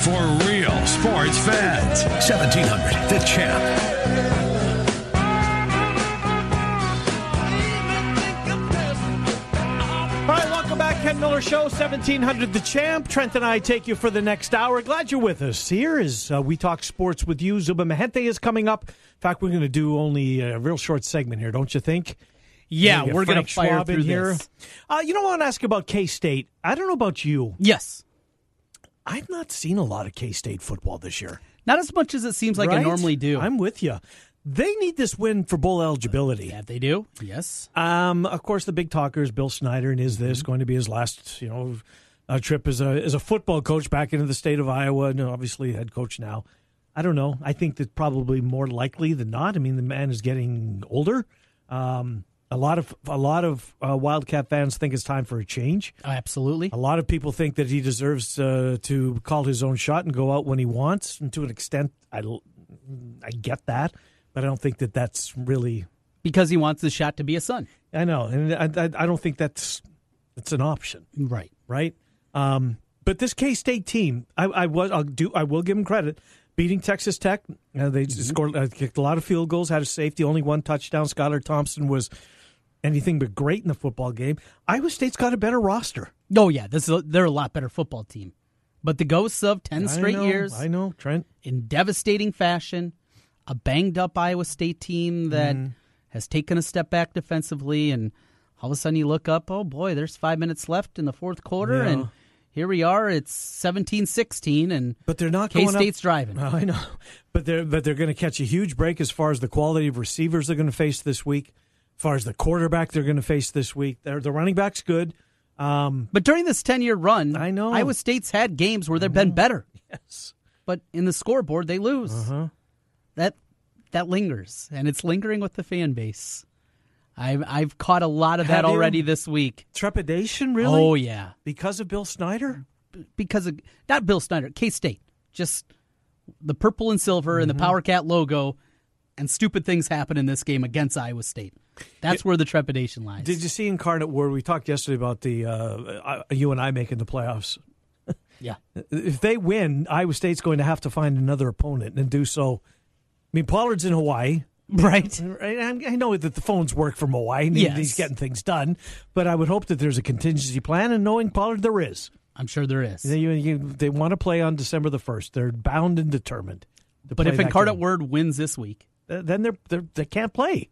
for real sports fans. 1700, the champ. All right, welcome back. Ken Miller Show, 1700 The Champ. Trent and I take you for the next hour. Glad you're with us. Here is uh, We Talk Sports with you. Zubin Mehenti is coming up. In fact, we're going to do only a real short segment here, don't you think? Yeah, we're going to fire Schwab through in here. this. Uh, you know, I want to ask about K State. I don't know about you. Yes. I've not seen a lot of K State football this year. Not as much as it seems like I normally do. I'm with you. They need this win for bowl eligibility. yeah, they do. Yes. Um, of course, the big talker is Bill Snyder, and is this going to be his last, you know, uh, trip as a as a football coach back into the state of Iowa? And obviously, head coach now. I don't know. I think that probably more likely than not. I mean, the man is getting older. Um, a lot of a lot of uh, Wildcat fans think it's time for a change. Oh, absolutely. A lot of people think that he deserves uh, to call his own shot and go out when he wants. And to an extent, I I get that, but I don't think that that's really Because he wants the shot to be a son. I know, and I, I, I don't think that's it's an option, Right. right? Um, but this K State team, I, I was, I'll do, I will give them credit. Beating Texas Tech, uh, they scored, uh, kicked a lot of field goals, had a safety, only one touchdown. Skylar Thompson was anything but great in the football game. Iowa State's got a better roster. Oh, yeah. This is a, they're a lot better football team. But the ghosts of 10 I straight know, years I know, Trent. in devastating fashion, a banged up Iowa State team that Mm-hmm. has taken a step back defensively, and all of a sudden you look up, oh boy, there's five minutes left in the fourth quarter, Yeah. and here we are, it's 17 16, and But they're not K State's driving. I know, but they're but they're going to catch a huge break as far as the quality of receivers they're going to face this week, far as the quarterback they're going to face this week. They're, the running back's good. Um, But during this 10 year run, I know. Iowa State's had games where they've been better. yes, But in the scoreboard, they lose. Uh-huh. That that lingers, and it's lingering with the fan base. I've I've caught a lot of that already this week. trepidation really. Oh yeah, because of Bill Snyder. because of not Bill Snyder, K State, just the purple and silver and the Mm-hmm. Power Cat logo, and stupid things happen in this game against Iowa State. That's where the trepidation lies. Did you see Incarnate Word? We talked yesterday about the uh, uh, you and I making the playoffs. yeah, If they win, Iowa State's going to have to find another opponent and do so. I mean, Pollard's in Hawaii. right. Right, I know that the phones work from Hawaii and Yes. he's getting things done, but I would hope that there's a contingency plan. And knowing Pollard, there is. I'm sure there is. They, you, they want to play on December the first. They're bound and determined. But if Incarnate game. Word wins this week, Uh, then they're, they're they can't play.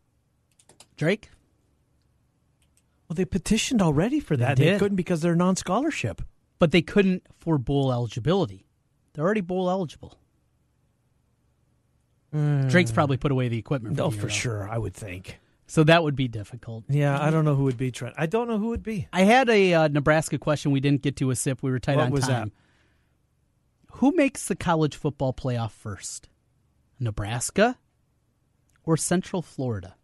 Drake, Well, they petitioned already for that. They They, couldn't because they're non-scholarship. but they couldn't for bowl eligibility. They're already bowl eligible. Drake's probably put away the equipment. For Oh, for though. sure, I would think. So that would be difficult. Yeah, I don't know who would be Trent. I don't know who would be. I had a uh, Nebraska question we didn't get to a sip. We were tight What on was time. Who makes the college football playoff first? Nebraska or Central Florida?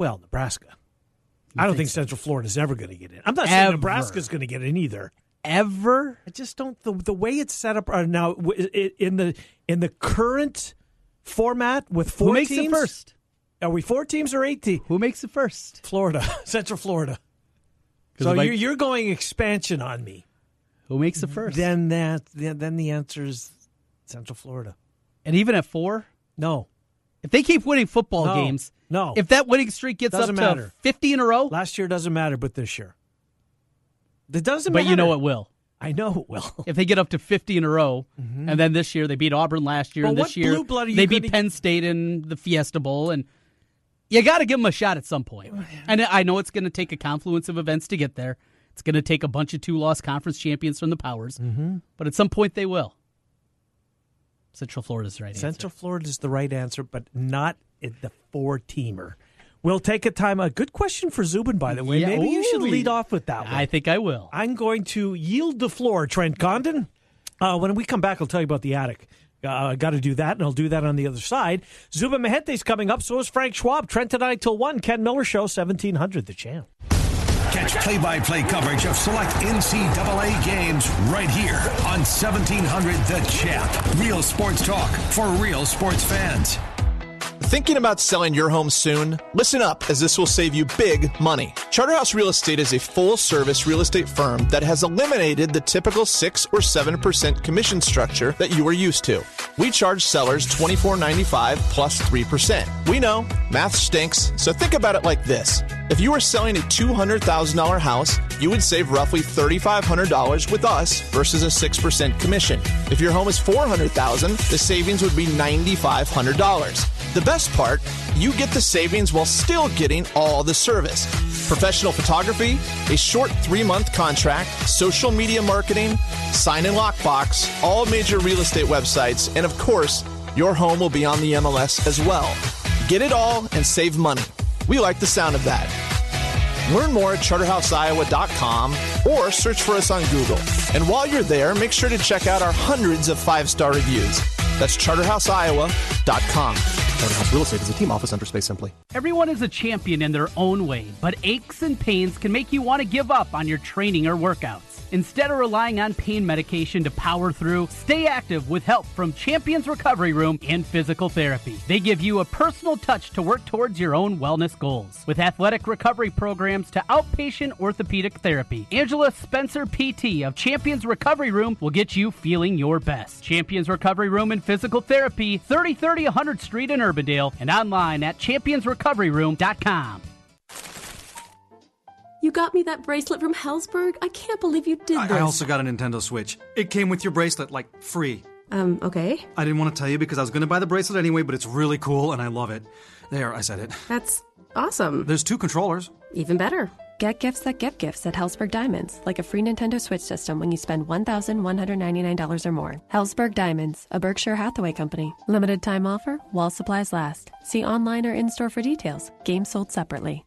Well, Nebraska. I don't think think? Central Florida's ever going to get in. I'm not saying Ever. Nebraska's going to get in either. Ever? I just don't the the way it's set up uh, now in the in the current format with four Who makes teams. it first? Are we four teams or eight teams? Who makes it first? Florida, Central Florida. So you're, you're going expansion on me. Who makes it first? Then that then then the answer is Central Florida. and even at four, No, if they keep winning football No. games, no. if that winning streak gets Doesn't up to matter. 50 in a row, last year doesn't matter, but this year, it doesn't. but matter. you know it will. I know it will. If they get up to 50 in a row, and then this year they beat Auburn last year, Well, and this year blue blood are you they beat Penn State in the Fiesta Bowl, and you got to give them a shot at some point. And I know it's going to take a confluence of events to get there. It's going to take a bunch of two-loss conference champions from the Powers, mm-hmm. but at some point they will. Central Florida's the right answer. Central answer. Florida is the right answer, but not the four teamer. We'll take a time. A good question for Zubin, by the way. Yeah, Maybe you should lead off with that one. I think I will. I'm going to yield the floor, Trent Condon. Uh, when we come back, I'll tell you about the attic. Uh, I got to do that, and I'll do that on the other side. Zubin Mehenti's coming up. So is Frank Schwab. Trent and I till one. Ken Miller Show, seventeen hundred. The champ. Catch play-by-play coverage of select NCAA games right here on 1700 The Champ. Real sports talk for real sports fans. Thinking about selling your home soon? Listen up, as this will save you big money. Charterhouse Real Estate is a full service real estate firm that has eliminated the typical 6 or 7% commission structure that you are used to. We charge sellers $24.95 plus 3%. We know, math stinks, so think about it like this. If you were selling a $200,000 house, you would save roughly $3,500 with us versus a 6% commission. If your home is 400,000, the savings would be $9,500. The best part, you get the savings while still getting all the service. Professional photography, a short three month contract, social media marketing, sign and lockbox, all major real estate websites, and of course, your home will be on the MLS as well. Get it all and save money. We like the sound of that. Learn more at charterhouseiowa.com or search for us on Google. And while you're there, make sure to check out our hundreds of five star reviews. That's charterhouseiowa.com. Charterhouse Real Estate is a team office under Space Simply. Everyone is a champion in their own way, but aches and pains can make you want to give up on your training or workouts. Instead of relying on pain medication to power through, stay active with help from Champions Recovery Room and Physical Therapy. They give you a personal touch to work towards your own wellness goals. With athletic recovery programs to outpatient orthopedic therapy, Angela Spencer PT of Champions Recovery Room will get you feeling your best. Champions Recovery Room and Physical Therapy, 3030 100th Street in Urbandale, and online at championsrecoveryroom.com. You got me that bracelet from Helzberg? I can't believe you did this. I also got a Nintendo Switch. It came with your bracelet, like free. Um, okay. I didn't want to tell you because I was going to buy the bracelet anyway, but it's really cool and I love it. There, I said it. That's awesome. There's two controllers. Even better. Get gifts that give gifts at Helzberg Diamonds, like a free Nintendo Switch system when you spend $1,199 or more. Helzberg Diamonds, a Berkshire Hathaway company. Limited time offer while supplies last. See online or in store for details. Games sold separately.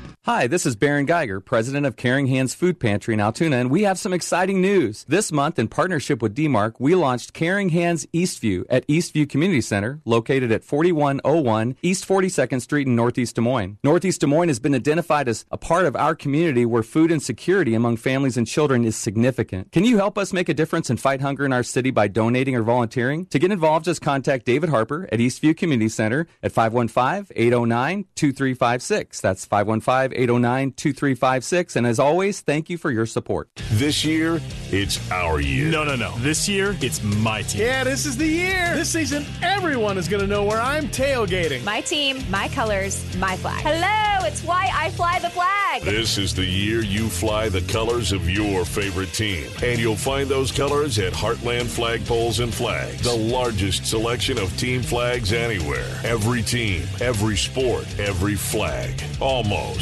Hi, this is Baron Geiger, president of Caring Hands Food Pantry in Altoona, and we have some exciting news. This month, in partnership with DMARC, we launched Caring Hands Eastview at Eastview Community Center, located at 4101 East 42nd Street in Northeast Des Moines. Northeast Des Moines has been identified as a part of our community where food insecurity among families and children is significant. Can you help us make a difference and fight hunger in our city by donating or volunteering? To get involved, just contact David Harper at Eastview Community Center at 515 809 2356. That's 515 809 2356. And as always, thank you for your support. This year, it's our year. No, no, no. This year, it's my team. Yeah, this is the year. This season, everyone is going to know where I'm tailgating. My team, my colors, my flag. Hello, it's why I fly the flag. This is the year you fly the colors of your favorite team. And you'll find those colors at Heartland Flagpoles and Flags, the largest selection of team flags anywhere. Every team, every sport, every flag. Almost.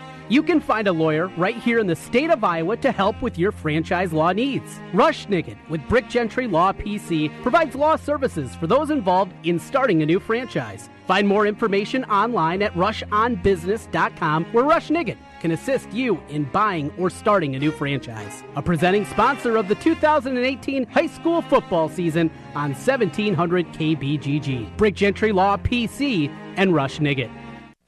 You can find a lawyer right here in the state of Iowa to help with your franchise law needs. Rush Nigut with Brick Gentry Law PC provides law services for those involved in starting a new franchise. Find more information online at rushonbusiness.com where Rush Nigut can assist you in buying or starting a new franchise. A presenting sponsor of the 2018 high school football season on 1700 KBGG. Brick Gentry Law PC and Rush Nigut.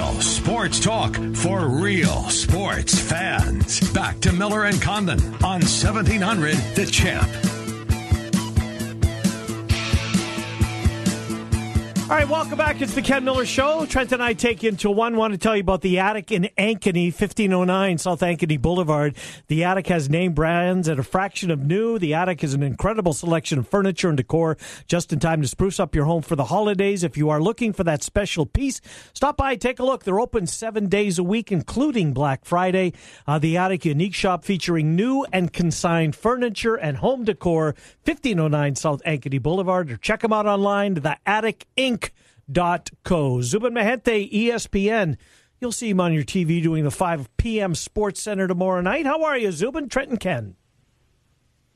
Real sports talk for real sports fans. Back to Miller and Condon on 1700 The Champ. All right, welcome back. It's the Ken Miller Show. Trent and I take you into one. Want to tell you about the Attic in Ankeny, 1509 South Ankeny Boulevard. The Attic has name brands at a fraction of new. The Attic is an incredible selection of furniture and decor just in time to spruce up your home for the holidays. If you are looking for that special piece, stop by, take a look. They're open seven days a week, including Black Friday. Uh, the Attic Unique Shop featuring new and consigned furniture and home decor, 1509 South Ankeny Boulevard. Or check them out online, The Attic Inc co. Zubin Mehenti, ESPN. You'll see him on your TV doing the 5 p.m. Sports Center tomorrow night. How are you, Zubin? Trenton Ken.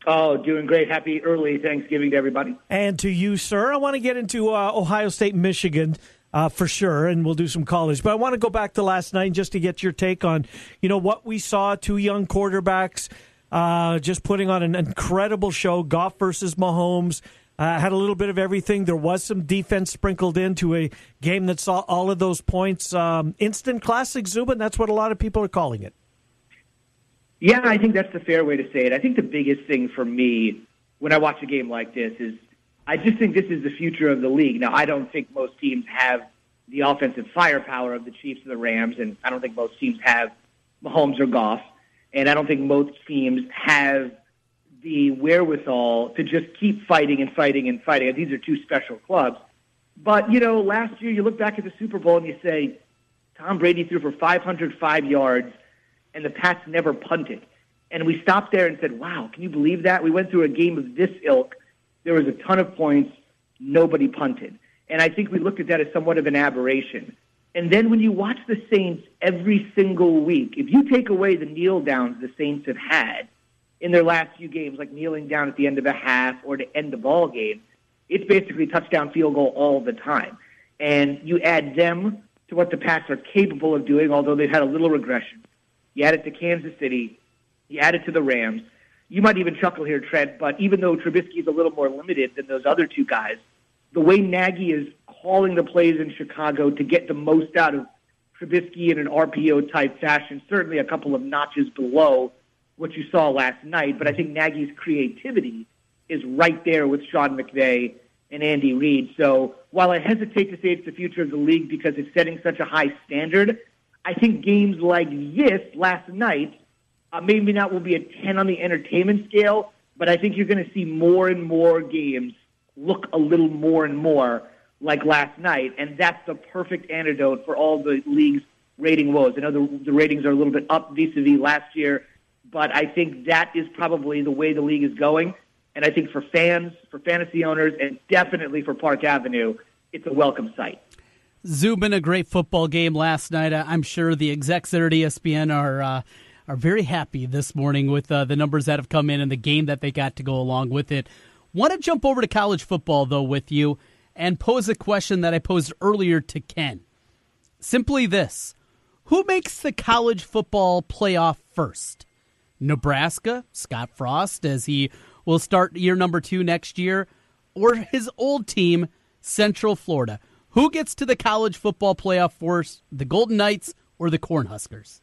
Oh, doing great. Happy early Thanksgiving to everybody. And to you, sir. I want to get into uh, Ohio State, Michigan. Uh, for sure, and we'll do some college. But I want to go back to last night just to get your take on, you know, what we saw. Two young quarterbacks uh, just putting on an incredible show. Goff versus Mahomes. Uh, had a little bit of everything. There was some defense sprinkled into a game that saw all of those points. Um, instant classic, Zubin. That's what a lot of people are calling it. Yeah, I think that's the fair way to say it. I think the biggest thing for me when I watch a game like this is I just think this is the future of the league. Now, I don't think most teams have the offensive firepower of the Chiefs and the Rams, and I don't think most teams have Mahomes or Goff, and I don't think most teams have the wherewithal to just keep fighting and fighting and fighting. These are two special clubs. But, you know, last year you look back at the Super Bowl and you say, Tom Brady threw for 505 yards and the Pats never punted. And we stopped there and said, wow, can you believe that? We went through a game of this ilk. There was a ton of points. Nobody punted. And I think we looked at that as somewhat of an aberration. And then when you watch the Saints every single week, if you take away the kneel downs the Saints have had, in their last few games, like kneeling down at the end of a half or to end the ball game, it's basically touchdown field goal all the time. And you add them to what the Pats are capable of doing, although they've had a little regression. You add it to Kansas City, you add it to the Rams. You might even chuckle here, Trent, but even though Trubisky is a little more limited than those other two guys, the way Nagy is calling the plays in Chicago to get the most out of Trubisky in an RPO type fashion, certainly a couple of notches below what you saw last night, but I think Nagy's creativity is right there with Sean McVay and Andy Reid. So while I hesitate to say it's the future of the league because it's setting such a high standard, I think games like this last night uh, maybe not will be a 10 on the entertainment scale, but I think you're going to see more and more games look a little more and more like last night, and that's the perfect antidote for all the league's rating woes. I know the, the ratings are a little bit up vis-a-vis last year but I think that is probably the way the league is going. And I think for fans, for fantasy owners, and definitely for Park Avenue, it's a welcome sight. Zubin, a great football game last night. I'm sure the execs there at ESPN are uh, are very happy this morning with uh, the numbers that have come in and the game that they got to go along with it. Want to jump over to college football though with you and pose a question that I posed earlier to Ken. Simply this: Who makes the college football playoff first? Nebraska, Scott Frost, as he will start year number two next year, or his old team, Central Florida. Who gets to the college football playoff first, the Golden Knights or the Cornhuskers?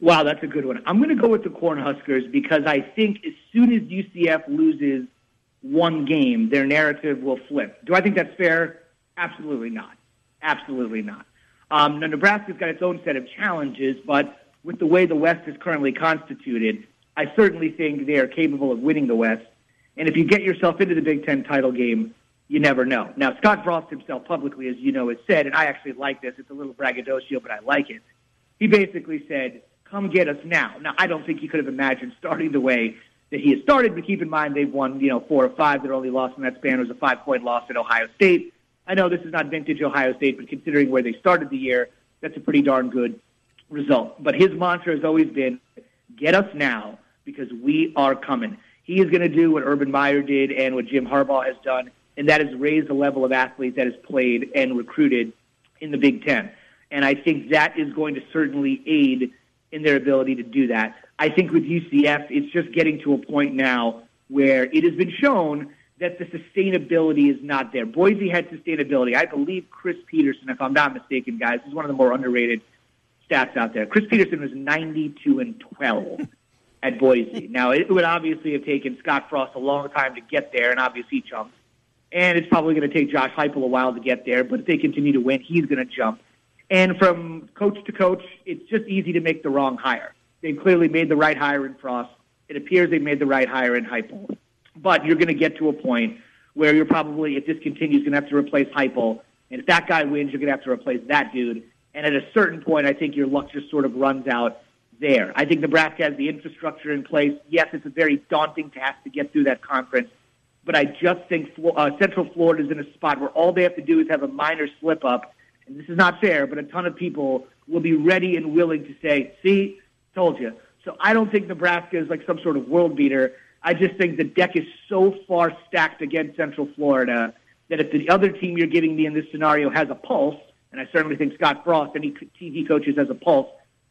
Wow, that's a good one. I'm going to go with the Cornhuskers because I think as soon as UCF loses one game, their narrative will flip. Do I think that's fair? Absolutely not. Absolutely not. Um, now, Nebraska's got its own set of challenges, but with the way the West is currently constituted, I certainly think they are capable of winning the West. And if you get yourself into the Big Ten title game, you never know. Now, Scott Frost himself publicly, as you know, has said, and I actually like this, it's a little braggadocio, but I like it. He basically said, come get us now. Now, I don't think he could have imagined starting the way that he has started, but keep in mind they've won, you know, four or five. Their only loss in that span was a five-point loss at Ohio State. I know this is not vintage Ohio State, but considering where they started the year, that's a pretty darn good result. But his mantra has always been, get us now because we are coming. He is going to do what Urban Meyer did and what Jim Harbaugh has done, and that is raise the level of athletes that has played and recruited in the Big Ten. And I think that is going to certainly aid in their ability to do that. I think with UCF, it's just getting to a point now where it has been shown that the sustainability is not there. Boise had sustainability. I believe Chris Petersen, if I'm not mistaken, guys, is one of the more underrated stats out there. Chris Petersen was 92 and 12 at Boise. Now, it would obviously have taken Scott Frost a long time to get there, and obviously he jumped. And it's probably going to take Josh Heupel a while to get there, but if they continue to win, he's going to jump. And from coach to coach, it's just easy to make the wrong hire. They've clearly made the right hire in Frost. It appears they've made the right hire in Heupel. But you're going to get to a point where you're probably, if this continues, going to have to replace Heupel. And if that guy wins, you're going to have to replace that dude. And at a certain point, I think your luck just sort of runs out there. I think Nebraska has the infrastructure in place. Yes, it's a very daunting task to get through that conference, but I just think uh, Central Florida is in a spot where all they have to do is have a minor slip up. And this is not fair, but a ton of people will be ready and willing to say, see, told you. So I don't think Nebraska is like some sort of world beater. I just think the deck is so far stacked against Central Florida that if the other team you're giving me in this scenario has a pulse, and I certainly think Scott Frost, any TV coaches, has a pulse,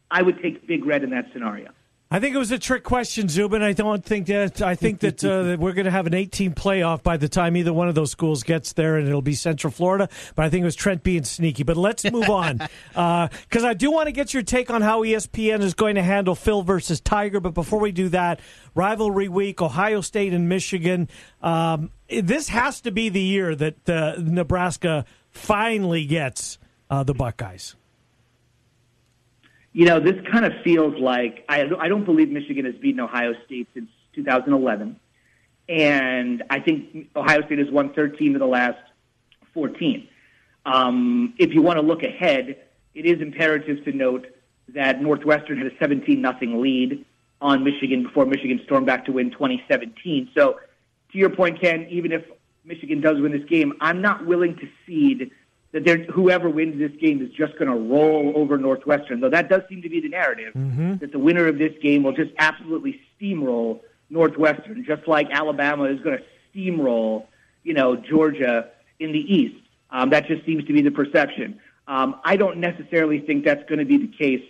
I would take Big Red in that scenario. I think it was a trick question, Zubin. I don't think that. I think that, uh, that we're going to have an 18 playoff by the time either one of those schools gets there, and it'll be Central Florida. But I think it was Trent being sneaky. But let's move on because uh, I do want to get your take on how ESPN is going to handle Phil versus Tiger. But before we do that, rivalry week, Ohio State and Michigan. Um, this has to be the year that uh, Nebraska finally gets uh, the Buckeyes you know, this kind of feels like I, I don't believe Michigan has beaten Ohio State since 2011. And I think Ohio State has won 13 of the last 14. Um, if you want to look ahead, it is imperative to note that Northwestern had a 17 nothing lead on Michigan before Michigan stormed back to win 2017. So, to your point, Ken, even if Michigan does win this game, I'm not willing to cede that whoever wins this game is just going to roll over Northwestern. Though that does seem to be the narrative mm-hmm. that the winner of this game will just absolutely steamroll Northwestern, just like Alabama is going to steamroll, you know, Georgia in the East. Um, that just seems to be the perception. Um, I don't necessarily think that's going to be the case.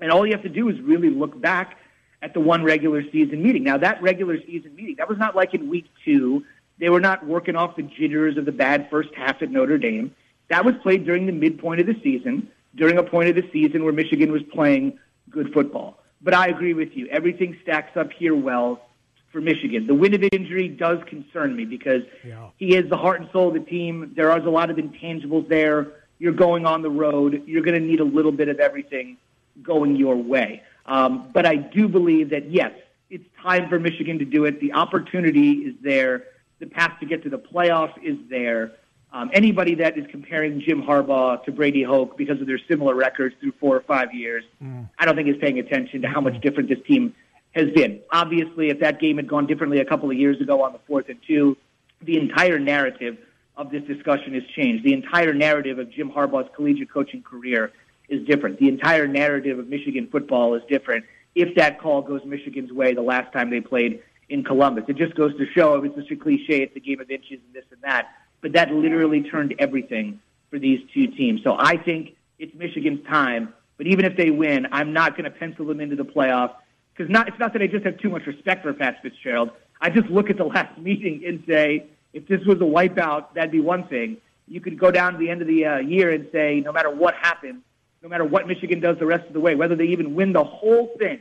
And all you have to do is really look back at the one regular season meeting. Now, that regular season meeting, that was not like in week two. They were not working off the jitters of the bad first half at Notre Dame. That was played during the midpoint of the season, during a point of the season where Michigan was playing good football. But I agree with you. Everything stacks up here well for Michigan. The Winovich injury does concern me because yeah. he is the heart and soul of the team. There is a lot of intangibles there. You're going on the road. You're going to need a little bit of everything going your way. Um, but I do believe that, yes, it's time for Michigan to do it. The opportunity is there. The path to get to the playoff is there. Um, anybody that is comparing Jim Harbaugh to Brady Hoke because of their similar records through four or five years, mm. I don't think is paying attention to how much different this team has been. Obviously, if that game had gone differently a couple of years ago on the fourth and two, the entire narrative of this discussion has changed. The entire narrative of Jim Harbaugh's collegiate coaching career is different. The entire narrative of Michigan football is different if that call goes Michigan's way the last time they played in Columbus. It just goes to show, it's just a cliche, it's a game of inches and this and that but that literally turned everything for these two teams. So I think it's Michigan's time. But even if they win, I'm not going to pencil them into the playoff because not, it's not that I just have too much respect for Pat Fitzgerald. I just look at the last meeting and say, if this was a wipeout, that'd be one thing. You could go down to the end of the uh, year and say, no matter what happens, no matter what Michigan does the rest of the way, whether they even win the whole thing,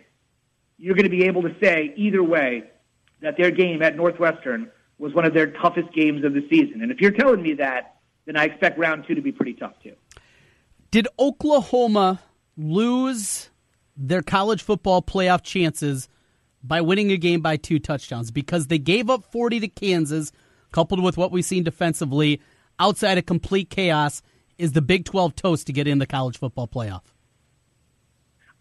you're going to be able to say either way that their game at Northwestern was one of their toughest games of the season. And if you're telling me that, then I expect round two to be pretty tough too. Did Oklahoma lose their college football playoff chances by winning a game by two touchdowns? Because they gave up 40 to Kansas, coupled with what we've seen defensively outside of complete chaos. Is the Big 12 toast to get in the college football playoff?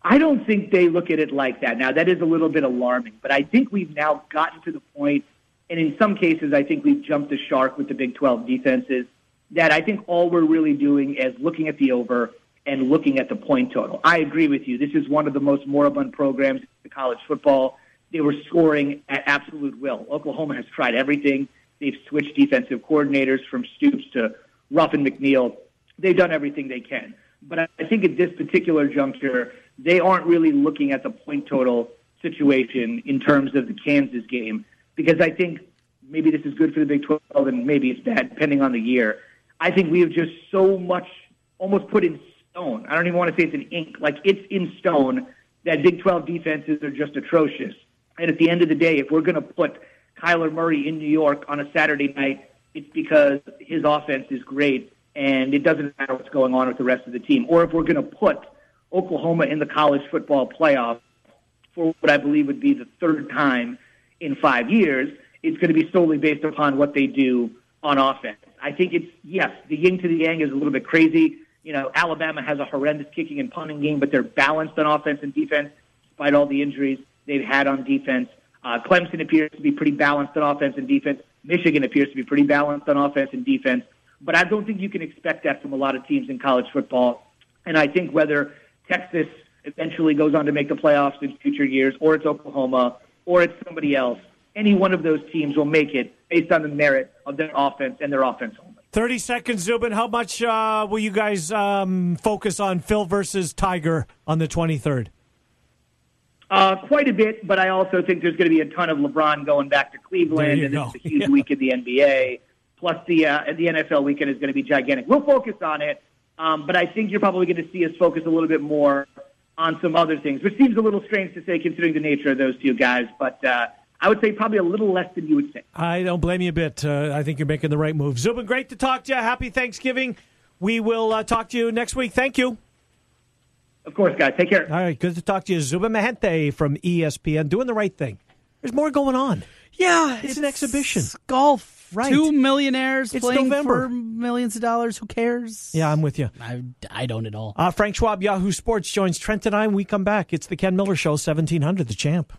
I don't think they look at it like that. Now, that is a little bit alarming, but I think we've now gotten to the point and in some cases, I think we've jumped the shark with the Big 12 defenses. That I think all we're really doing is looking at the over and looking at the point total. I agree with you. This is one of the most moribund programs in college football. They were scoring at absolute will. Oklahoma has tried everything. They've switched defensive coordinators from Stoops to Ruffin McNeill. they've done everything they can. But I think at this particular juncture, they aren't really looking at the point total situation in terms of the Kansas game because I think maybe this is good for the Big 12 and maybe it's bad depending on the year. I think we have just so much almost put in stone. I don't even want to say it's in ink. Like it's in stone that Big 12 defenses are just atrocious. And at the end of the day, if we're going to put Kyler Murray in New York on a Saturday night, it's because his offense is great and it doesn't matter what's going on with the rest of the team. Or if we're going to put Oklahoma in the college football playoff for what I believe would be the third time in five years, it's going to be solely based upon what they do on offense. I think it's, yes, the yin to the yang is a little bit crazy. You know, Alabama has a horrendous kicking and punting game, but they're balanced on offense and defense despite all the injuries they've had on defense. Uh, Clemson appears to be pretty balanced on offense and defense. Michigan appears to be pretty balanced on offense and defense. But I don't think you can expect that from a lot of teams in college football. And I think whether Texas eventually goes on to make the playoffs in future years, or it's Oklahoma, or it's somebody else, any one of those teams will make it based on the merit of their offense and their offense only. 30 seconds, Zubin. How much uh, will you guys um, focus on Phil versus Tiger on the 23rd? Uh, quite a bit, but I also think there's going to be a ton of LeBron going back to Cleveland, and it's a huge Yeah. week in the NBA. Plus, the uh, the NFL weekend is going to be gigantic. We'll focus on it, um, but I think you're probably going to see us focus a little bit more on some other things, which seems a little strange to say considering the nature of those two guys. But uh, I would say probably a little less than you would think. I don't blame you a bit. Uh, I think you're making the right move. Zubin, great to talk to you. Happy Thanksgiving. We will uh, talk to you next week. Thank you. Of course, guys. Take care. All right, good to talk to you. Zubin Mehenti from ESPN doing the right thing. There's more going on. Yeah, It's, an exhibition. golf. Right. Two millionaires It's playing November. for millions of dollars. Who cares? Yeah, I'm with you. I, I don't at all. Uh, Frank Schwab, Yahoo Sports, joins Trent and I when we come back. It's the Ken Miller Show, 1700, the champ.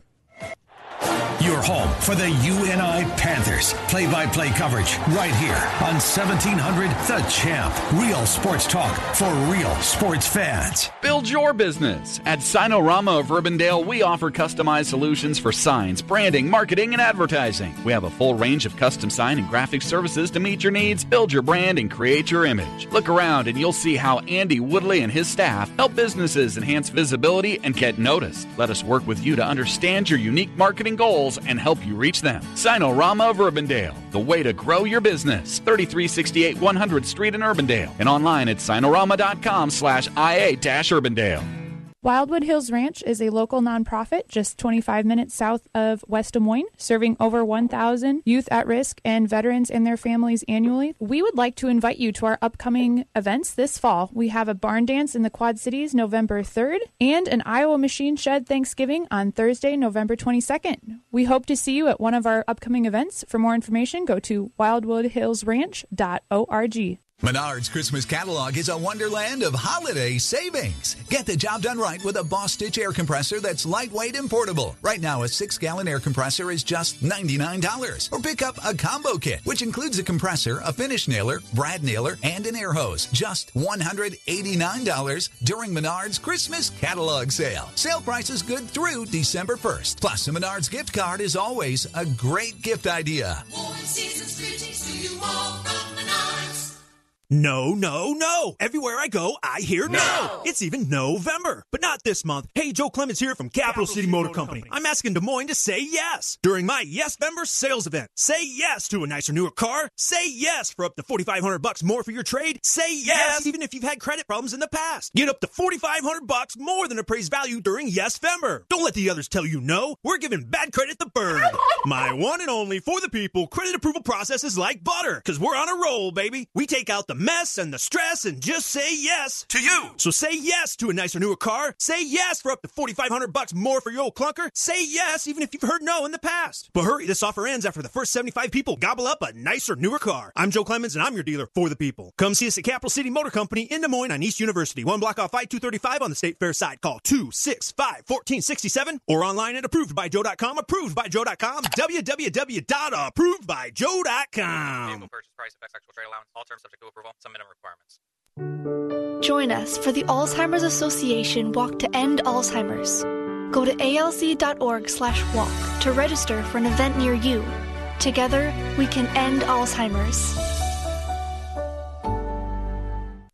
Your home for the UNI Panthers. Play by play coverage right here on 1700 The Champ. Real sports talk for real sports fans. Build your business. At Signarama of Urbandale, we offer customized solutions for signs, branding, marketing, and advertising. We have a full range of custom sign and graphic services to meet your needs, build your brand, and create your image. Look around and you'll see how Andy Woodley and his staff help businesses enhance visibility and get noticed. Let us work with you to understand your unique marketing goals and help you reach them. Signarama of Urbandale, the way to grow your business. 3368 100th Street in Urbandale and online at signarama.com slash IA-Urbandale. Wildwood Hills Ranch is a local nonprofit just 25 minutes south of West Des Moines, serving over 1,000 youth at risk and veterans and their families annually. We would like to invite you to our upcoming events this fall. We have a barn dance in the Quad Cities November 3rd and an Iowa Machine Shed Thanksgiving on Thursday, November 22nd. We hope to see you at one of our upcoming events. For more information, go to wildwoodhillsranch.org. Menard's Christmas catalog is a wonderland of holiday savings. Get the job done right with a Bostitch air compressor that's lightweight and portable. Right now, a six gallon air compressor is just $99. Or pick up a combo kit, which includes a compressor, a finish nailer, brad nailer, and an air hose. Just $189 during Menard's Christmas catalog sale. Sale price is good through December 1st. Plus, a Menard's gift card is always a great gift idea. No, no, no. Everywhere I go, I hear no. It's even November, but not this month. Hey, Joe Clements here from Capital, City Motor Company. I'm asking Des Moines to say yes during my Yes Member sales event. Say yes to a nicer, newer car. Say yes for up to 4500 bucks more for your trade. Say yes, even if you've had credit problems in the past. Get up to 4500 bucks more than appraised value during Yes Fember. Don't let the others tell you no. We're giving bad credit the bird. my one and only for the people credit approval process is like butter because we're on a roll, baby. We take out the mess and the stress and just say yes to you. So say yes to a nicer, newer car. Say yes for up to 4500 bucks more for your old clunker. Say yes even if you've heard no in the past. But hurry, this offer ends after the first 75 people gobble up a nicer, newer car. I'm Joe Clemens and I'm your dealer for the people. Come see us at Capital City Motor Company in Des Moines on East University, one block off I-235 on the State Fair side. Call 265-1467 or online at approvedbyjoe.com, approvedbyjoe.com, www.approvedbyjoe.com. Vehicle purchase price effects actual trade allowance. All terms subject to approval. Some minimum requirements. Join us for the Alzheimer's Association Walk to End Alzheimer's. Go to alz.org slash walk to register for an event near you. Together, we can end Alzheimer's.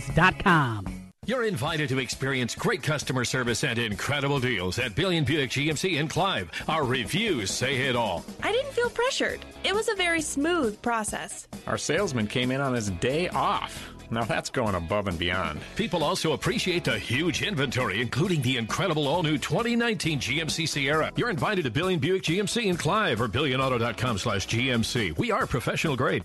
therookiesportscards.com. You're invited to experience great customer service and incredible deals at Billion Buick GMC in Clive. Our reviews say it all. I didn't feel pressured. It was a very smooth process. Our salesman came in on his day off. Now that's going above and beyond. People also appreciate the huge inventory, including the incredible all new 2019 GMC Sierra. You're invited to Billion Buick GMC in Clive or billionauto.com slash GMC. We are professional grade.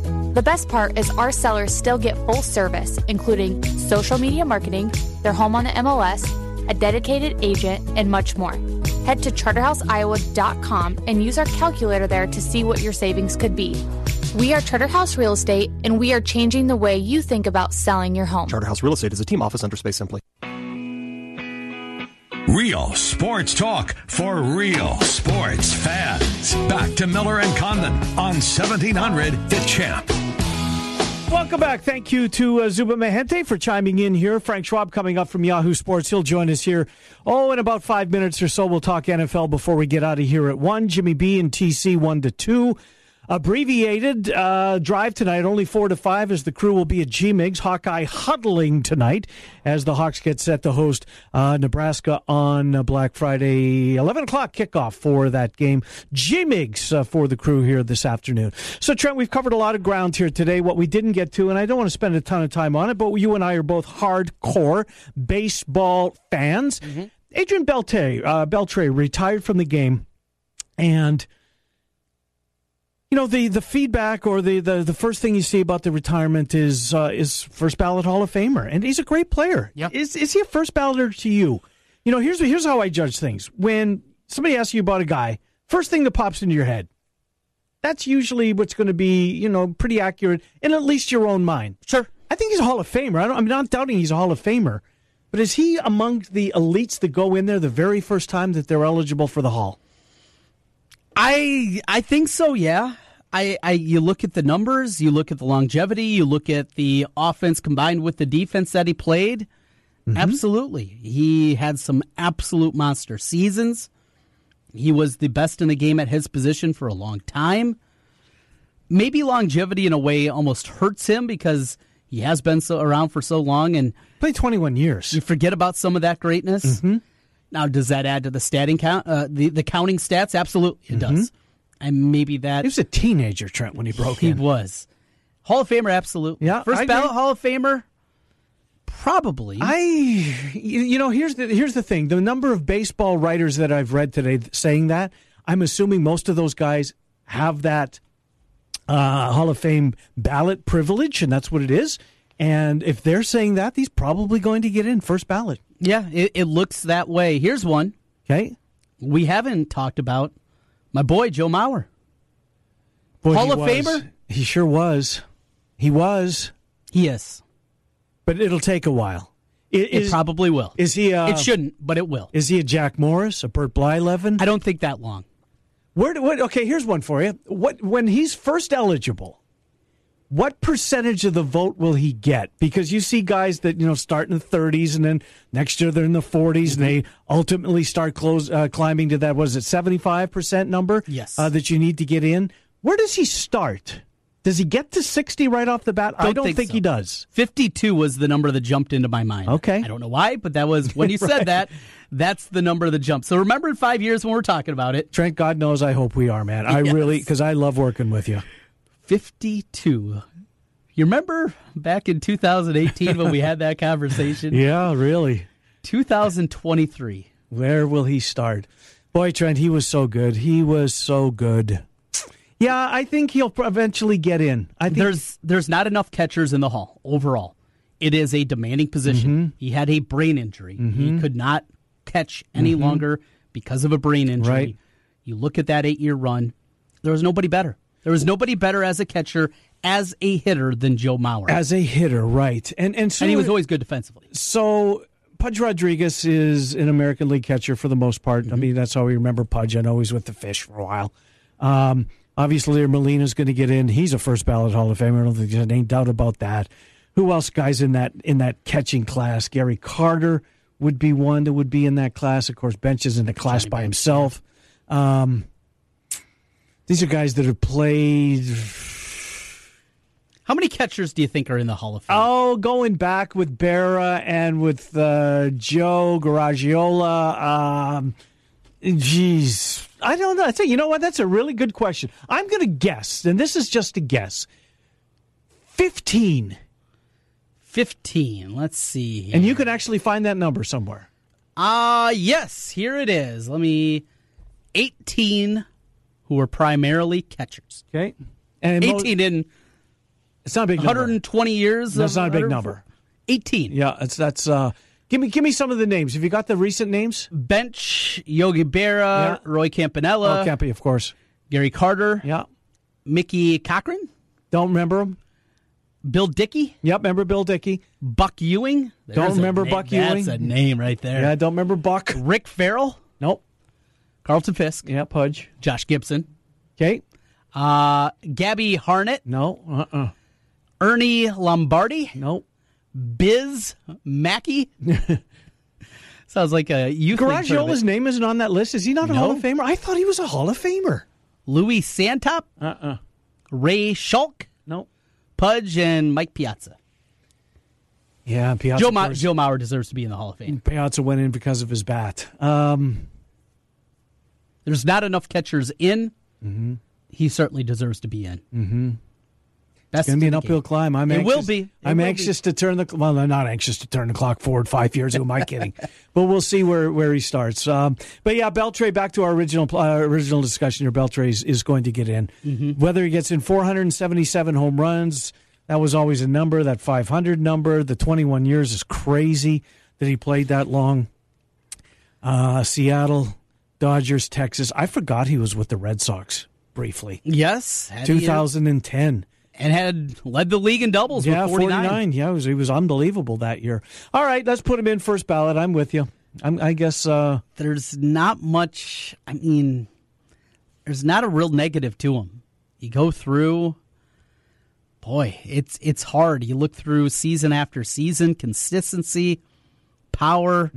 The best part is our sellers still get full service, including social media marketing, their home on the MLS, a dedicated agent, and much more. Head to charterhouseiowa.com and use our calculator there to see what your savings could be. We are Charterhouse Real Estate, and we are changing the way you think about selling your home. Charterhouse Real Estate is a team office under Space Simply. Real sports talk for real sports fans. Back to Miller and Condon on 1700 The Champ. Welcome back. Thank you to uh, Zubin Mehenti for chiming in here. Frank Schwab coming up from Yahoo Sports. He'll join us here. Oh, in about five minutes or so, we'll talk NFL before we get out of here at one. Jimmy B and TC one to two abbreviated uh, drive tonight, only four to five, as the crew will be at G-Migs. Hawkeye huddling tonight as the Hawks get set to host uh, Nebraska on uh, Black Friday, eleven o'clock kickoff for that game. G-Migs uh, for the crew here this afternoon. So Trent, we've covered a lot of ground here today. What we didn't get to, and I don't want to spend a ton of time on it, but you and I are both hardcore baseball fans. Mm-hmm. Adrian Beltre, uh, Beltre retired from the game, and you know the the feedback or the, the, the first thing you see about the retirement is uh, is first ballot Hall of Famer, and he's a great player. Yeah. Is is he a first balloter to you? You know, here's here's how I judge things. When somebody asks you about a guy, first thing that pops into your head, that's usually what's going to be you know pretty accurate in at least your own mind. Sure, I think he's a Hall of Famer. I am not doubting he's a Hall of Famer, but is he among the elites that go in there the very first time that they're eligible for the Hall? I I think so. Yeah. I, I you look at the numbers, you look at the longevity, you look at the offense combined with the defense that he played. Mm-hmm. Absolutely, he had some absolute monster seasons. He was the best in the game at his position for a long time. Maybe longevity in a way almost hurts him because he has been so around for so long and played 21 years. You forget about some of that greatness. Mm-hmm. Now, does that add to the statting count? Uh, the the counting stats? Absolutely, it mm-hmm. does. And maybe that he was a teenager, Trent, when he broke he in. He was Hall of Famer, absolutely. Yeah, first I ballot agree. Hall of Famer. Probably. I, you know, here's the here's the thing: the number of baseball writers that I've read today saying that, I'm assuming most of those guys have that uh, Hall of Fame ballot privilege, and that's what it is. And if they're saying that, he's probably going to get in first ballot. Yeah, it, it looks that way. Here's one. Okay. We haven't talked about my boy Joe Mauer. Boy, Hall of was. Famer? He sure was. He was. Yes. But it'll take a while. It is- probably will. Is he? A, it shouldn't, but it will. Is he a Jack Morris, a Bert Blyleven? I don't think that long. Where? do- What? Okay, here's one for you. What? When he's first eligible, what percentage of the vote will he get? Because you see guys that you know start in the 30s and then next year they're in the 40s and they ultimately start close uh, climbing to that. Was it 75 percent number? Yes. Uh, that you need to get in. Where does he start? Does he get to 60 right off the bat? I don't think, so. he does. 52 was the number that jumped into my mind. Okay. I don't know why, but that was when you Right. said that, that's the number that jumped. So remember in five years when we're talking about it, Trent, God knows, I hope we are, man. I Yes. really because I love working with you. 52. You remember back in 2018 when we had that conversation? Yeah, really. 2023. Where will he start? Boy, Trent, he was so good. He was so good. Yeah, I think he'll eventually get in. I think there's there's not enough catchers in the hall overall. It is a demanding position. Mm-hmm. He had a brain injury. He Mhm. could not catch any Mhm. longer because of a brain injury. Right. You look at that eight year run. There was nobody better. There was nobody better as a catcher, as a hitter than Joe Mauer. as a hitter, right? And and so and he was always good defensively. so. Pudge Rodriguez is an American League catcher for the most part. Mm-hmm. I mean, that's how we remember Pudge. I know he's with the Fish for a while. Um, obviously, Molina's going to get in. He's a first ballot Hall of Famer. I don't think there's any doubt about that. Who else, guys, in that in that catching class? Gary Carter would be one that would be in that class. Of course, Bench is in the class by himself. Um, these are guys that have played. How many catchers do you think are in the Hall of Fame? Oh, going back with Berra and with uh, Joe Garagiola. Um, geez, I don't know. I tell you, know what? That's a really good question. I'm going to guess, and this is just a guess. Fifteen, 15. Let's see. Here. and you can actually find that number somewhere. Ah, yes, here it is. Let me 18 who were primarily catchers. Okay, and mo- 18 in it's not a big number. 120 years. That's of- not a big number. 18. Yeah, it's that's. Uh, give me give me some of the names. Have you got the recent names? Bench, Yogi Berra, Yeah. Roy Campanella, oh, Campy, of course. Gary Carter, Yeah, Mickey Cochrane, don't remember him. Bill Dickey, Yep, remember Bill Dickey. Buck Ewing. Don't There's a remember name- Buck That's Ewing. a name right there. Yeah, don't remember Buck. Rick Ferrell, Nope. Carlton Fisk, Yeah, Pudge. Josh Gibson, Okay. uh, Gabby Hartnett, No. Uh. uh Ernie Lombardi, Nope. Biz Mackey. Sounds like a youth Garagiola's name isn't on that list. Is he not a No. Hall of Famer? I thought he was a Hall of Famer. Louis Santop, Uh. uh Ray Schalk, Nope. Pudge, and Mike Piazza. Yeah, Piazza. Joe, Ma- Joe Mauer deserves to be in the Hall of Fame. Piazza went in because of his bat. Um, There's not enough catchers in. Mm-hmm. He certainly deserves to be in. mm-hmm. That's It's going to be an uphill game. climb. I'm It anxious, will be. It I'm will anxious to turn the well. I'm not anxious to turn the clock forward five years. Who am I kidding? but we'll see where, where he starts. Um, but yeah, Beltré. Back to our original uh, original discussion here. Beltré is, is going to get in. Mm-hmm. Whether he gets in 477 home runs, that was always a number. That 500 number, the 21 years is crazy that he played that long. Uh, Seattle, Dodgers, Texas. I forgot he was with the Red Sox briefly. Yes, 2010. and had led the league in doubles Yeah, with 49. 49. Yeah, it was, he was unbelievable that year. All right, let's put him in first ballot. I'm with you. I'm, I guess. Uh, There's not much. I mean, there's not a real negative to him. You go through. Boy, it's it's hard. You look through season after season, consistency, power,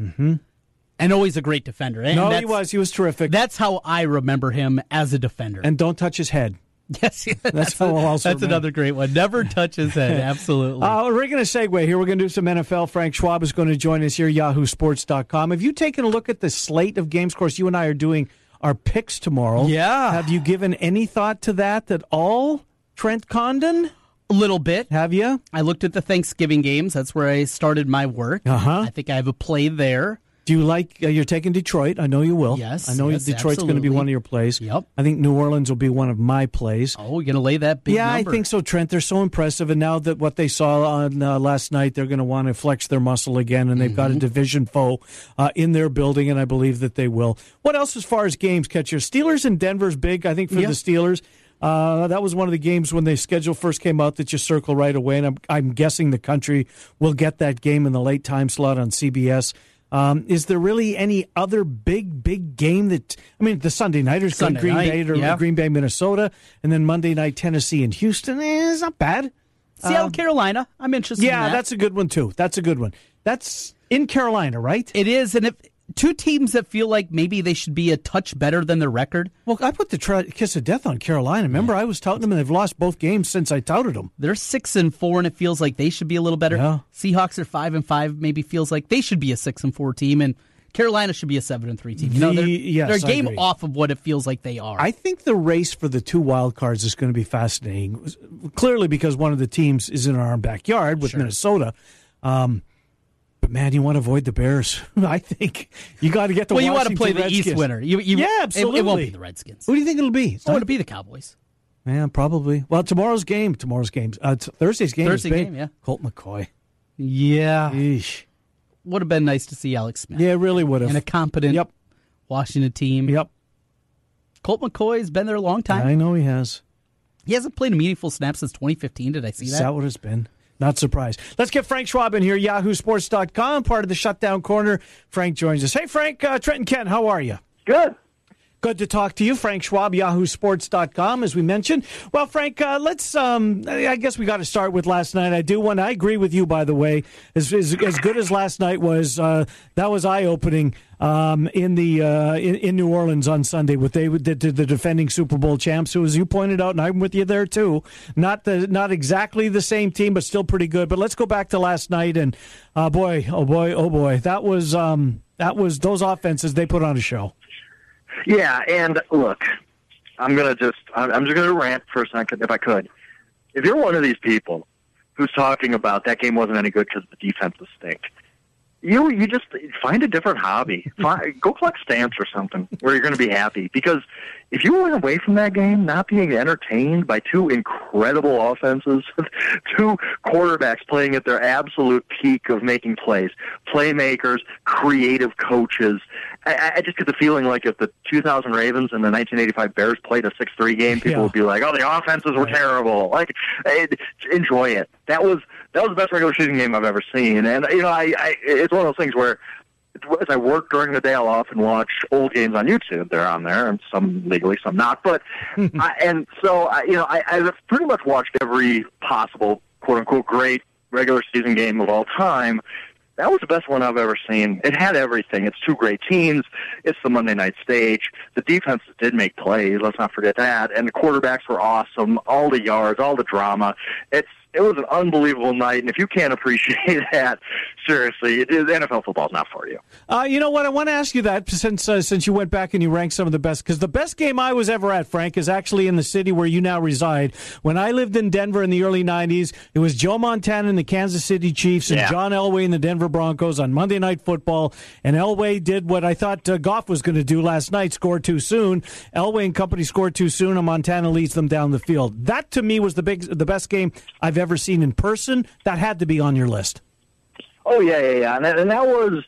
and always a great defender. And no, he was. He was terrific. That's how I remember him as a defender. and don't touch his head. yes, that's, I'll also that's another great one. Never touch his head. Absolutely. Uh, we're going to segue here. We're going to do some NFL. Frank Schwab is going to join us here, at yahoosports.com. Have you taken a look at the slate of games? Of course, you and I are doing our picks tomorrow. Yeah. Have you given any thought to that at all, Trent Condon? a little bit. Have you? I looked at the Thanksgiving games. That's where I started my work. Uh-huh. I think I have a play there. Do you like? Uh, you're taking Detroit. I know you will. Yes, I know yes, Detroit's going to be one of your plays. Yep. I think New Orleans will be one of my plays. Oh, you're going to lay that big yeah, number. I think so, Trent. They're so impressive, and now that what they saw on uh, last night, they're going to want to flex their muscle again, and they've got Mm-hmm. a division foe uh, in their building, and I believe that they will. What else as far as games, catcher? Steelers and Denver's big. I think for Yeah. the Steelers. Uh, that was one of the games when the schedule first came out that you circle right away, and I'm, I'm guessing the country will get that game in the late time slot on CBS. Um, is there really any other big, big game that I mean, the Sunday nighters, Sunday Green night, Bay, or yeah. Green Bay, Minnesota, and then Monday night Tennessee and Houston? Eh, it's not bad. Seattle, Um, Carolina. I'm interested. yeah, in that. that's a good one too. That's a good one. That's in Carolina, right? It is, and if two teams that feel like maybe they should be a touch better than their record. Well, I put the tri- kiss of death on Carolina. Remember, I was touting them, and they've lost both games since I touted them. They're six and four, and it feels like they should be a little better. Yeah. Seahawks are five and five. Maybe feels like they should be a six and four team, and Carolina should be a seven and three team. You know, they're, yes, they're a game off of what it feels like they are. I think the race for the two wild cards is going to be fascinating. Clearly, because one of the teams is in our backyard with Minnesota. Um, but man, you want to avoid the Bears. I think you got to get the. well, you want to Washington play the Redskins. East winner. You, you, yeah, it- absolutely. It, won't be the Redskins. Who do you think it'll be? I want to be the Cowboys. Yeah, probably. Well, tomorrow's game. Tomorrow's game. Uh, Thursday's game. is Thursday game, yeah. Colt McCoy. Yeah, Eesh. would have been nice to see Alex Smith. Yeah, it really would have. and a competent Yep. Washington team. Yep. Colt McCoy's been there a long time. I know he has. He hasn't played a meaningful snap since 2015. Did I see Is that? that what it's been? Not surprised. Let's get Frank Schwab in here, yahoosports.com, part of the shutdown corner. Frank joins us. Hey, Frank, uh, Trenton Kent, how are you? Good. Good to talk to you, Frank Schwab, yahoosports.com, as we mentioned. Well, Frank, uh, let's, um, I guess we got to start with last night. I do want, I agree with you, by the way. As, as, as good as last night was, uh, that was eye opening um, in the uh, in, in New Orleans on Sunday with they did to the defending Super Bowl champs, who, as you pointed out, and I'm with you there too. Not the not exactly the same team, but still pretty good. But let's go back to last night, and uh, boy, oh boy, oh boy, that was um, that was those offenses they put on a show. Yeah, and look, I'm gonna just I'm just gonna rant for a second if I could. If you're one of these people who's talking about that game wasn't any good because the defense was stink, you you just find a different hobby. Find, go collect stamps or something where you're going to be happy. Because if you went away from that game not being entertained by two incredible offenses, two quarterbacks playing at their absolute peak of making plays, playmakers, creative coaches, I, I just get the feeling like if the 2000 Ravens and the 1985 Bears played a 6-3 game, people Yeah. would be like, "Oh, the offenses were terrible." Like, eh, enjoy it. That was that was the best regular season game I've ever seen, and you know, I, I it's one of those things where. As I work during the day, I'll often watch old games on YouTube. They're on there, and some legally, some not. But I, and so I, you know, I, I've pretty much watched every possible quote unquote great regular season game of all time. That was the best one I've ever seen. It had everything. It's two great teams. It's the Monday night stage. The defense did make plays. Let's not forget that. And the quarterbacks were awesome. All the yards, all the drama. It's it was an unbelievable night. And if you can't appreciate that, seriously, it is, NFL football's not for you. Uh, you know what? I want to ask you that since uh, since you went back and you ranked some of the best because the best game I was ever at, Frank, is actually in the city where you now reside. When I lived in Denver in the early '90s, it was Joe Montana and the Kansas City Chiefs and Yeah. John Elway and the Denver Broncos on Monday Night Football. And Elway did what I thought uh, Goff was going to do last night: score too soon. Elway and company scored too soon, and Montana leads them down the field. That to me was the big, the best game I've ever seen in person. That had to be on your list. Oh yeah, yeah, yeah, and that, and that was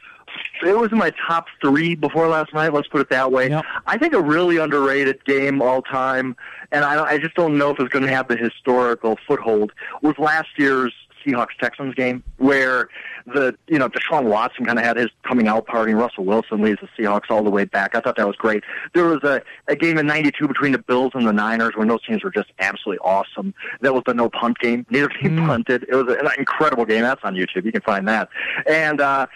it was in my top three before last night. Let's put it that way. I think a really underrated game all time, and I, I just don't know if it's going to have the historical foothold. Was last year's Seahawks Texans game where the you know Deshaun Watson kind of had his coming out party. and Russell Wilson leads the Seahawks all the way back. I thought that was great. There was a, a game in '92 between the Bills and the Niners when those teams were just absolutely awesome. That was the no punt game. Neither team punted. It was an incredible game. That's on YouTube. You can find that. And uh,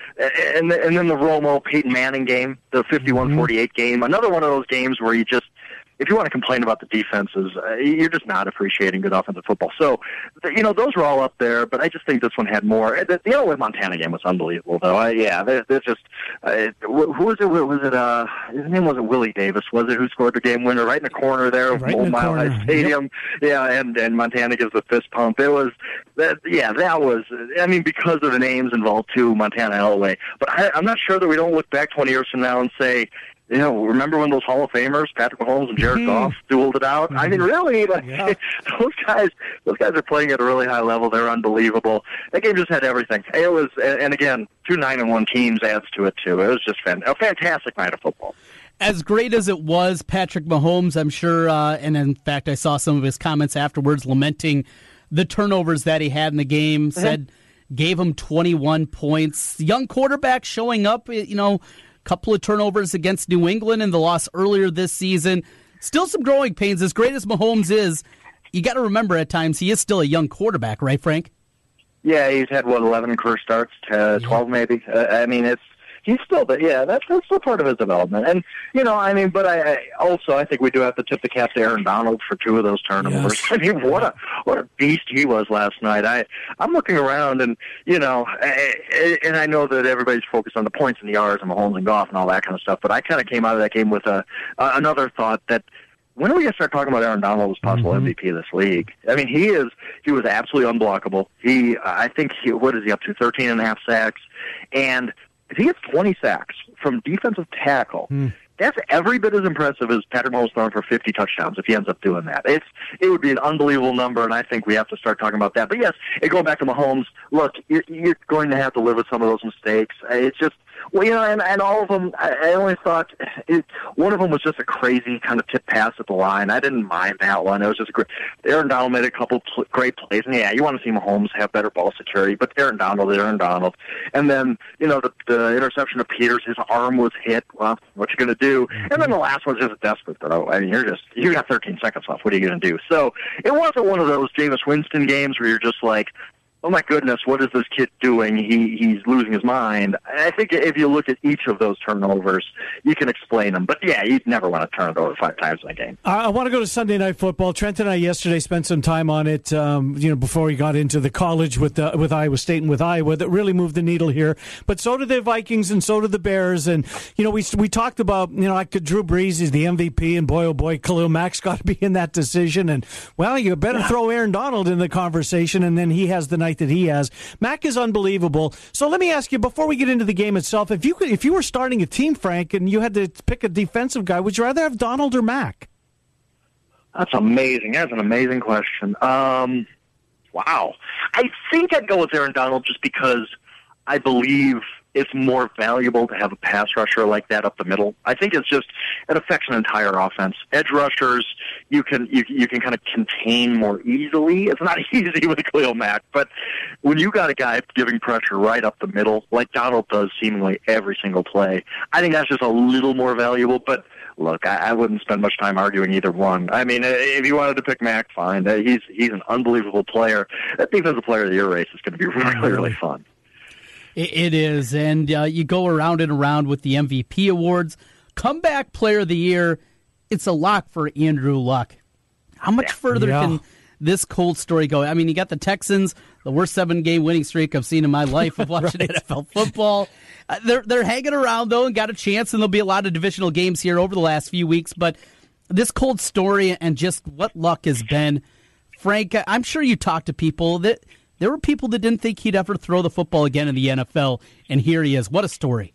and and then the Romo Peyton Manning game, the 51-48 game. Another one of those games where you just if you want to complain about the defenses, uh, you're just not appreciating good offensive football. So, th- you know, those were all up there, but I just think this one had more. The, the Elway Montana game was unbelievable, though. I, yeah, there, there's just uh, who was it? Was it uh, his name wasn't Willie Davis, was it? Who scored the game winner right in the corner there of Right Old the Mile corner. High Stadium? Yeah, and and Montana gives the fist pump. It was that. Yeah, that was. I mean, because of the names involved too, Montana Elway. But I, I'm not sure that we don't look back 20 years from now and say you know, remember when those Hall of Famers, Patrick Mahomes and Jared hmm. Goff, dueled it out? I mean, hmm. really, like, those guys, those guys are playing at a really high level. They're unbelievable. That game just had everything. It was, and again, two nine and one teams adds to it too. It was just fan, a fantastic night of football. As great as it was, Patrick Mahomes, I'm sure, uh, and in fact, I saw some of his comments afterwards lamenting the turnovers that he had in the game. Uh-huh. Said gave him 21 points. Young quarterback showing up, you know, couple of turnovers against New England in the loss earlier this season. Still some growing pains. As great as Mahomes is, you got to remember at times he is still a young quarterback, right, Frank? Yeah, he's had what eleven career starts, uh, twelve maybe. Uh, I mean, it's he's still, but yeah, that's that's still part of his development. And you know, I mean, but I, I also I think we do have to tip the cap to Aaron Donald for two of those turnovers. I mean, what a what a beast he was last night. I I'm looking around and you know, I, and I know that everybody's focused on the points and the yards and Mahomes and Goff and all that kind of stuff. But I kind of came out of that game with a uh, another thought that when are we going to start talking about Aaron Donald as possible MVP of this league? I mean, he is, he was absolutely unblockable. He, I think, he, what is he up to, 13 and a half sacks? And if he gets 20 sacks from defensive tackle, hmm. that's every bit as impressive as Patrick Mahomes throwing for 50 touchdowns if he ends up doing that. It's, it would be an unbelievable number, and I think we have to start talking about that. But yes, going back to Mahomes, look, you're, you're going to have to live with some of those mistakes. It's just, well, you know, and, and all of them, I, I only thought it, one of them was just a crazy kind of tip pass at the line. I didn't mind that one. It was just great. Aaron Donald made a couple pl- great plays, and yeah, you want to see Mahomes have better ball security, but Aaron Donald, Aaron Donald, and then you know the, the interception of Peters, his arm was hit. Well, what you going to do? And then the last one's just a desperate throw. I mean, you're just you got 13 seconds left. What are you going to do? So it wasn't one of those Jameis Winston games where you're just like oh my goodness, what is this kid doing? He he's losing his mind. I think if you look at each of those turnovers, you can explain them. But yeah, you'd never want to turn it over five times in a game. I I want to go to Sunday Night Football. Trent and I yesterday spent some time on it. Um, you know, before we got into the college with uh, with Iowa State and with Iowa, that really moved the needle here. But so did the Vikings and so did the Bears. And you know, we we talked about you know like Drew Brees is the MVP, and boy oh boy, Khalil Mack's got to be in that decision. And well, you better throw Aaron Donald in the conversation, and then he has the night that he has. Mack is unbelievable. So let me ask you before we get into the game itself, if you could, if you were starting a team, Frank, and you had to pick a defensive guy, would you rather have Donald or Mack? That's amazing. That's an amazing question. Um, wow. I think I'd go with Aaron Donald just because I believe it's more valuable to have a pass rusher like that up the middle. I think it's just it affects an entire offense. Edge rushers you can you you can kind of contain more easily. It's not easy with Khalil Mack, but when you got a guy giving pressure right up the middle like Donald does seemingly every single play, I think that's just a little more valuable. But look, I, I wouldn't spend much time arguing either one. I mean, uh, if you wanted to pick Mack, fine. Uh, He's he's an unbelievable player. That defensive player of the year race is going to be really really fun. It, is, and uh, you go around and around with the MVP awards. Comeback Player of the Year, it's a lock for Andrew Luck. How much further Yeah. can this cold story go? I mean, you got the Texans, the worst seven game winning streak I've seen in my life of watching NFL football. Uh, they're they're hanging around though and got a chance, and there'll be a lot of divisional games here over the last few weeks. But this cold story and just what luck has been, Frank, I'm sure you talk to people that there were people that didn't think he'd ever throw the football again in the NFL, and here he is. What a story!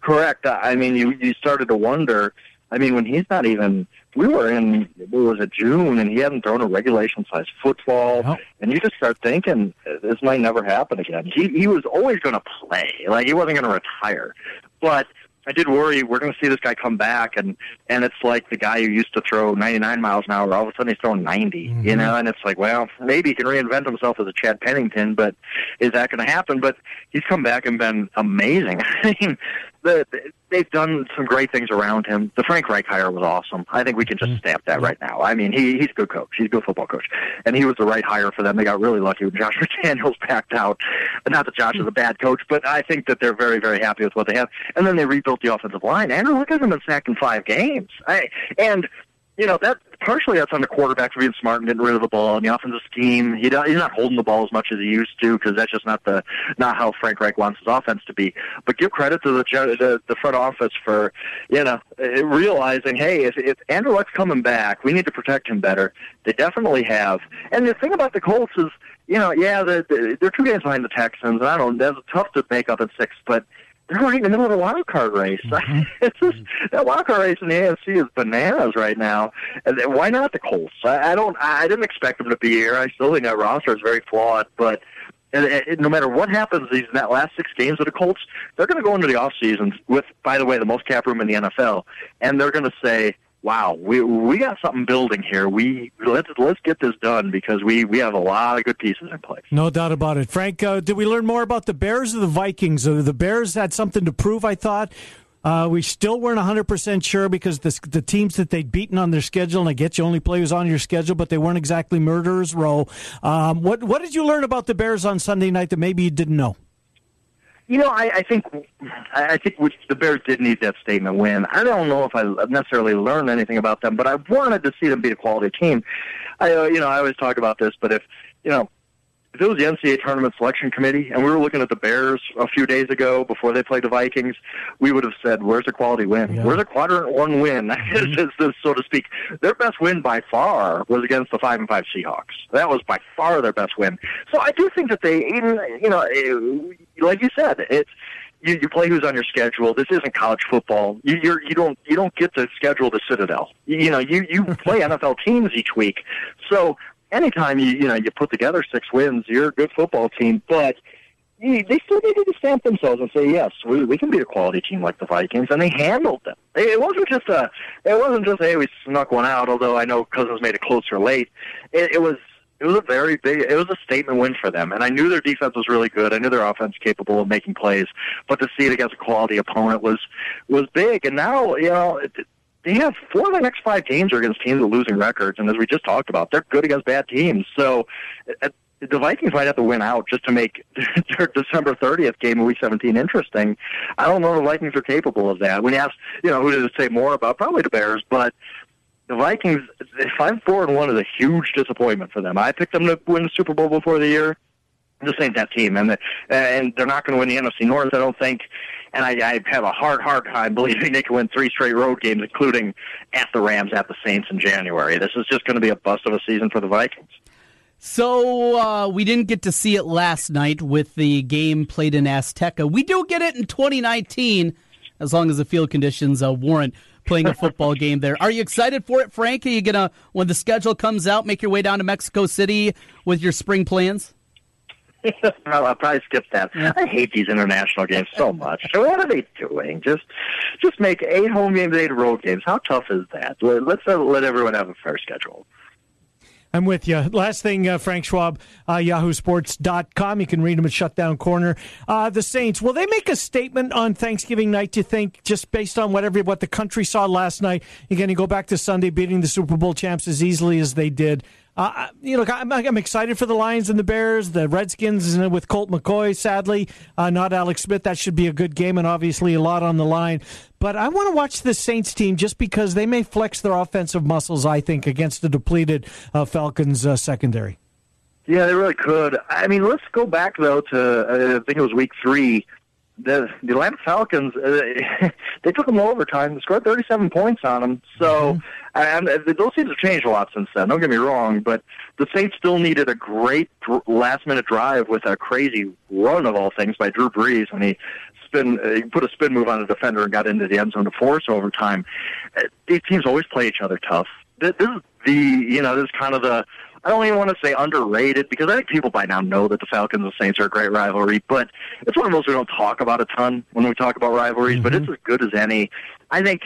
Correct. I mean, you you started to wonder. I mean, when he's not even. We were in what was it June, and he hadn't thrown a regulation size football, and you just start thinking this might never happen again. He he was always going to play, like he wasn't going to retire, but. I did worry we're going to see this guy come back, and and it's like the guy who used to throw 99 miles an hour. All of a sudden, he's throwing 90. You mm-hmm. know, and it's like, well, maybe he can reinvent himself as a Chad Pennington, but is that going to happen? But he's come back and been amazing. I mean, the, they've done some great things around him. The Frank Reich hire was awesome. I think we can just mm-hmm. stamp that right now. I mean, he he's a good coach. He's a good football coach, and he was the right hire for them. They got really lucky when Josh McDaniels backed out. but Not that Josh is a bad coach, but I think that they're very very happy with what they have. And then they rebuilt the offensive line. Andrew Luck hasn't been sacked in five games. I, and you know that partially that's on the quarterback for being smart and getting rid of the ball and the offensive scheme. He don't, he's not holding the ball as much as he used to because that's just not the not how Frank Reich wants his offense to be. But give credit to the the, the front office for you know eh, realizing, hey, if, if Andrew Luck's coming back, we need to protect him better. They definitely have. And the thing about the Colts is, you know, yeah, the, the, they're two games behind the Texans. And I don't. That's tough to make up at six, but they're right in the middle of a wild card race. Mm-hmm. it's just that wild card race in the AFC is bananas right now. And why not the Colts? I, I don't. I didn't expect them to be here. I still think that roster is very flawed, but. And, and no matter what happens these that last six games of the Colts, they're going to go into the off season with, by the way, the most cap room in the NFL, and they're going to say, wow, we we got something building here. We let's let's get this done because we we have a lot of good pieces in place. No doubt about it. Frank, uh, did we learn more about the Bears or the Vikings? Uh, the Bears had something to prove. I thought. Uh, we still weren't 100% sure because the, the teams that they'd beaten on their schedule, and I get you only play who's on your schedule, but they weren't exactly murderers row. Um, what, what did you learn about the Bears on Sunday night that maybe you didn't know? You know, I, I think I think the Bears did need that statement win. I don't know if I necessarily learned anything about them, but I wanted to see them be a quality team. I, uh, you know, I always talk about this, but if you know, if it was the NCAA tournament selection committee and we were looking at the Bears a few days ago before they played the Vikings, we would have said, "Where's a quality win? Yeah. Where's a quadrant one win?" so to speak. Their best win by far was against the five and five Seahawks. That was by far their best win. So I do think that they, even you know, eh, like you said, it's you, you play who's on your schedule. This isn't college football. You you're, you don't you don't get to schedule the Citadel. You, you know you you play NFL teams each week. So anytime you you know you put together six wins, you're a good football team. But you, they still needed to stamp themselves and say yes, we we can be a quality team like the Vikings, and they handled them. It wasn't just a it wasn't just hey we snuck one out. Although I know Cousins made it closer late. It, it was it was a very big it was a statement win for them and i knew their defense was really good i knew their offense capable of making plays but to see it against a quality opponent was was big and now you know it, they have four of the next five games are against teams with losing records and as we just talked about they're good against bad teams so uh, the Vikings might have to win out just to make their December 30th game of Week 17 interesting. I don't know if the Vikings are capable of that. When you ask, you know, who to say more about, probably the Bears, but the Vikings, five four and one is a huge disappointment for them. I picked them to win the Super Bowl before the year. This ain't that team, and the, and they're not going to win the NFC North. I don't think. And I, I have a hard, hard time believing they can win three straight road games, including at the Rams, at the Saints in January. This is just going to be a bust of a season for the Vikings. So uh, we didn't get to see it last night with the game played in Azteca. We do get it in 2019, as long as the field conditions uh, warrant playing a football game there. Are you excited for it, Frank? Are you gonna, when the schedule comes out, make your way down to Mexico City with your spring plans? I'll probably skip that. Yeah. I hate these international games so much. So what are they doing? Just, just make eight home games, eight road games. How tough is that? Let's uh, let everyone have a fair schedule. I'm with you. Last thing, uh, Frank Schwab, uh, yahoosports.com. You can read them at Shutdown Corner. Uh, the Saints, will they make a statement on Thanksgiving night, do you think, just based on whatever what the country saw last night? Again, you go back to Sunday beating the Super Bowl champs as easily as they did. Uh, you know, I'm, I'm, excited for the Lions and the Bears, the Redskins with Colt McCoy. Sadly, uh, not Alex Smith. That should be a good game, and obviously a lot on the line. But I want to watch the Saints team just because they may flex their offensive muscles. I think against the depleted uh, Falcons uh, secondary. Yeah, they really could. I mean, let's go back though to uh, I think it was week three the the Atlanta Falcons uh, they took them to overtime and scored 37 points on them. So mm-hmm. and those teams have changed a lot since then. Don't get me wrong, but the Saints still needed a great last minute drive with a crazy run of all things by Drew Brees when he spin uh, he put a spin move on a defender and got into the end zone to force overtime. Uh, these teams always play each other tough. This is the you know this is kind of the I don't even want to say underrated because I think people by now know that the Falcons and the Saints are a great rivalry, but it's one of those we don't talk about a ton when we talk about rivalries, mm-hmm. but it's as good as any. I think,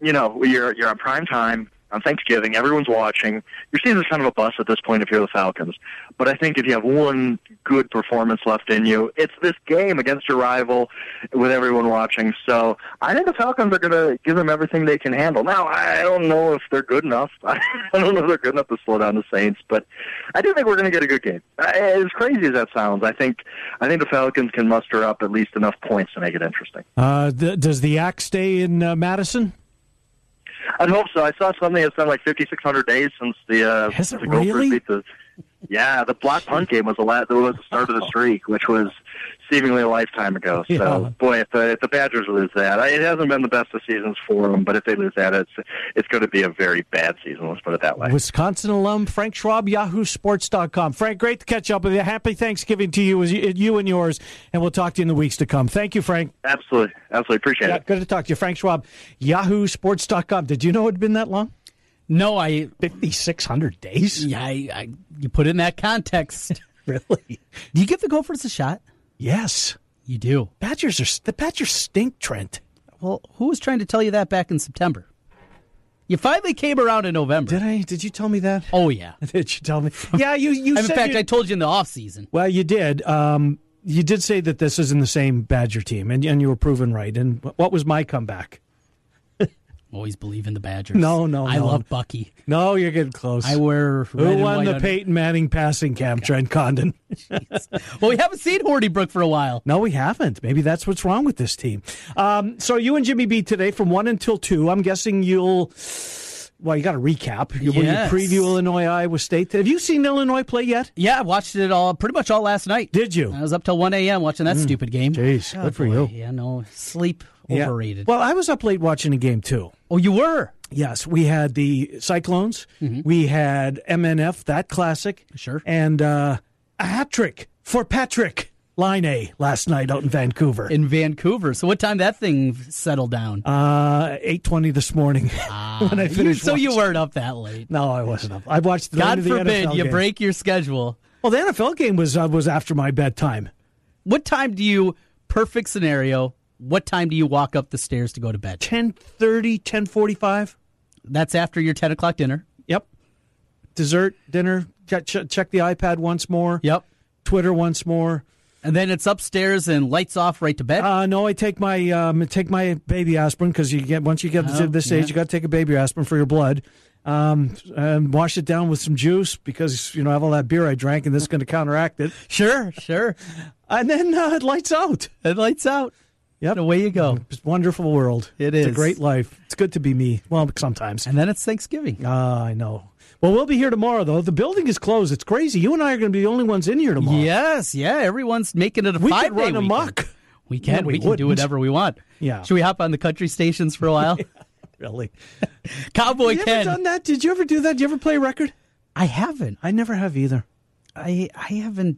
you know, you're you're on prime time on Thanksgiving. Everyone's watching. You're Your season's kind of a bust at this point if you're the Falcons. But I think if you have one good performance left in you, it's this game against your rival with everyone watching. So I think the Falcons are going to give them everything they can handle. Now, I don't know if they're good enough. I don't know if they're good enough to slow down the Saints, but I do think we're going to get a good game. As crazy as that sounds, I think I think the Falcons can muster up at least enough points to make it interesting. Uh, th- does the axe stay in uh, Madison? I'd hope so. I saw something that's been like 5,600 days since the uh, Has it the Gophers really? beat the. Yeah, the block punt game was the last. Was the start of the streak, which was seemingly a lifetime ago. So, Yeah. boy, if the if the Badgers lose that, it hasn't been the best of seasons for them. But if they lose that, it's it's going to be a very bad season. Let's put it that way. Wisconsin alum Frank Schwab, YahooSports.com. Frank, great to catch up with you. Happy Thanksgiving to you, as you, you and yours, and we'll talk to you in the weeks to come. Thank you, Frank. Absolutely, absolutely appreciate Yeah, it. good to talk to you, Frank Schwab, YahooSports.com. Did you know it had been that long? No, I 5,600 days. Yeah, I, I you put it in that context. really? Do you give the Gophers a shot? Yes, you do. Badgers are the Badgers stink, Trent. Well, who was trying to tell you that back in September? You finally came around in November. Did I? Did you tell me that? Oh yeah. Did you tell me? Yeah, you. You. in fact, you- I told you in the off season. Well, you did. Um, you did say that this isn't the same Badger team, and, and you were proven right. And what was my comeback? Always believe in the Badgers. No, no, I no. love Bucky. No, you're getting close. I wear Who won the under- Peyton Manning passing camp? Trent Condon. Well, we haven't seen Hornibrook for a while. No, we haven't. Maybe that's what's wrong with this team. Um, so you and Jimmy B today from one until two. I'm guessing you'll. Well, you got to recap. You, will you preview Illinois Iowa State? Have you seen Illinois play yet? Yeah, I watched it all pretty much all last night. Did you? I was up till one a.m. watching that Mm. stupid game. Jeez, Oh, good for boy. you. Yeah, no sleep Yeah. overrated. Well, I was up late watching a game too. Oh, you were? Yes, we had the Cyclones. Mm-hmm. We had MNF, that classic. Sure. And uh, a hat trick for Patrik Laine last night out in Vancouver. in Vancouver. So what time that thing settled down? Uh, eight twenty this morning when I finished. so you weren't up that late. No, I wasn't up. I watched. The God forbid you game. break your schedule. Well, the NFL game was uh, was after my bedtime. What time do you? Perfect scenario. What time do you walk up the stairs to go to bed? 10.30, 10.45. That's after your ten o'clock dinner. Yep. Dessert, dinner. Check check the iPad once more. Yep. Twitter once more. And then it's upstairs and lights off right to bed. Uh, no, I take my um, take my baby aspirin because you get once you get to Oh, this age, yeah. you got to take a baby aspirin for your blood. Um, and wash it down with some juice because you know I have all that beer I drank and this is going to counteract it. Sure, sure. And then uh, it lights out. It lights out. Yep, away you go. It's a wonderful world. It It's a great life. It's good to be me. Well, sometimes. And then it's Thanksgiving. Ah, I know. Well, we'll be here tomorrow though. The building is closed. It's crazy. You and I are going to be the only ones in here tomorrow. Yes, yeah. Everyone's making it a We five could day run amok. We can. No, we we can do whatever we want. Yeah. Should we hop on the country stations for a while? Really? Cowboy you Ken. ever done that? Did you ever do that? Did you ever play a record? I haven't. I never have either. I I haven't.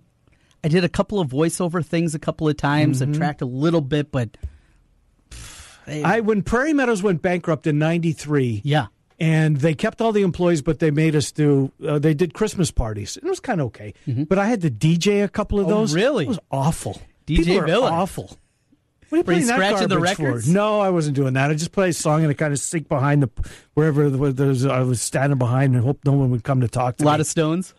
I did a couple of voiceover things a couple of times. Mhm. I tracked a little bit, but pff, I when Prairie Meadows went bankrupt in '93. Yeah. And they kept all the employees, but they made us do. Uh, they did Christmas parties. It was kind of okay, but I had to DJ a couple of Mm-hmm. Oh, those. really? It was awful. DJ People awful. What are you Were you playing that scratching the garbage for? records? No, I wasn't doing that. I just played a song and I kind of sneak behind the wherever there's, I was standing behind and hope no one would come to talk to me. a lot of stones.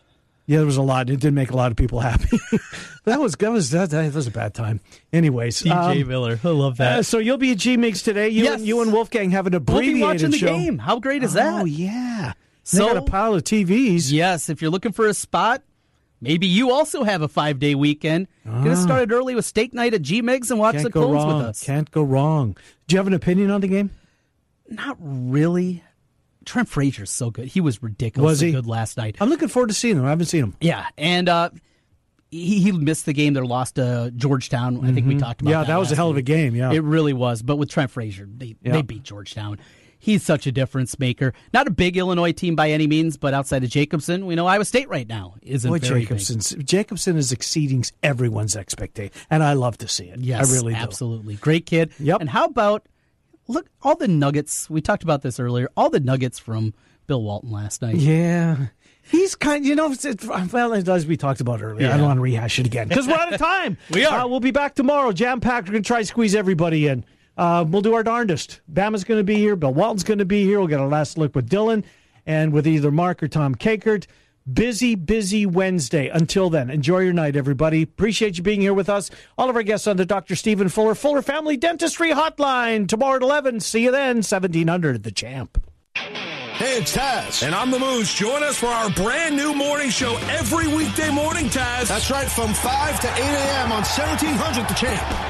Yeah, there was a lot. It did make a lot of people happy. that was that was that, that was a bad time. Anyways, DJ um, Miller, I love that. uh, so you'll be at G Migs today. You Yes. and you and Wolfgang have an abbreviated we'll be watching the show. game. How great is that? Oh yeah. So they got a pile of TVs. Yes, if you're looking for a spot, maybe you also have a five day weekend. Get us Ah. started early with steak night at G Migs and watch Can't the Colts with us. Can't go wrong. Do you have an opinion on the game? Not really. Trent Frazier's so good. He was ridiculously Was he? good last night. I'm looking forward to seeing him. I haven't seen him. Yeah, and uh, he, he missed the game. They lost to Georgetown. I think we Mhm. talked about that. Yeah, that. that was a hell of a game, yeah. it really was. But with Trent Frazier, they Yeah. they beat Georgetown. He's such a difference maker. Not a big Illinois team by any means, but outside of Jacobson, we know Iowa State right now isn't Boy, very Jacobson. Jacobson is exceeding everyone's expectation, and I love to see it. big. Yes, I really do. absolutely great kid. Yep. And how about look all the nuggets? We talked about this earlier. All the nuggets from Bill Walton last night. Yeah. He's kind, you know, well, as we talked about earlier, I don't want to rehash it again because we're out of time. We are. Uh, we'll be back tomorrow, jam packed. We're going to try to squeeze everybody in. Uh, we'll do our darndest. Bama's going to be here. Bill Walton's going to be here. We'll get a last look with Dylan and with either Mark or Tom Kakert. Busy, busy Wednesday. Until then, enjoy your night, everybody. Appreciate you being here with us. All of our guests on the Dr. Stephen Fuller Fuller Family Dentistry Hotline tomorrow at 11. See you then, 1700 The Champ. Hey, it's Taz. And I'm the Moose. Join us for our brand new morning show every weekday morning, Taz. That's right, from 5 to 8 a.m. on 1700 The Champ.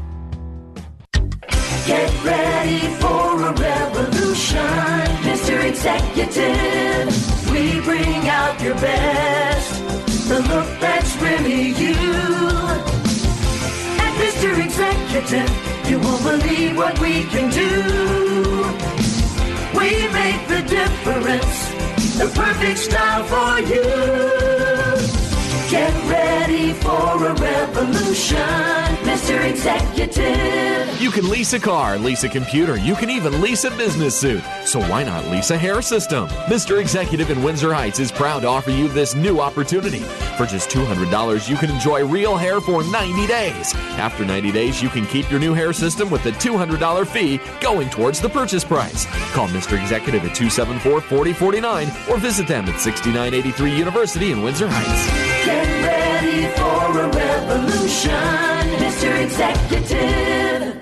Get ready for a revolution, Mr. Executive. We bring out your best, the look that's really you. At Mr. Executive, you won't believe what we can do. We make the difference, the perfect style for you. Get ready for a revolution, Mr. Executive. You can lease a car, lease a computer, you can even lease a business suit. So why not lease a hair system? Mr. Executive in Windsor Heights is proud to offer you this new opportunity. For just $200, you can enjoy real hair for 90 days. After 90 days, you can keep your new hair system with the $200 fee going towards the purchase price. Call Mr. Executive at 274 4049 or visit them at 6983 University in Windsor Heights. Get ready for a revolution, Mr. Executive.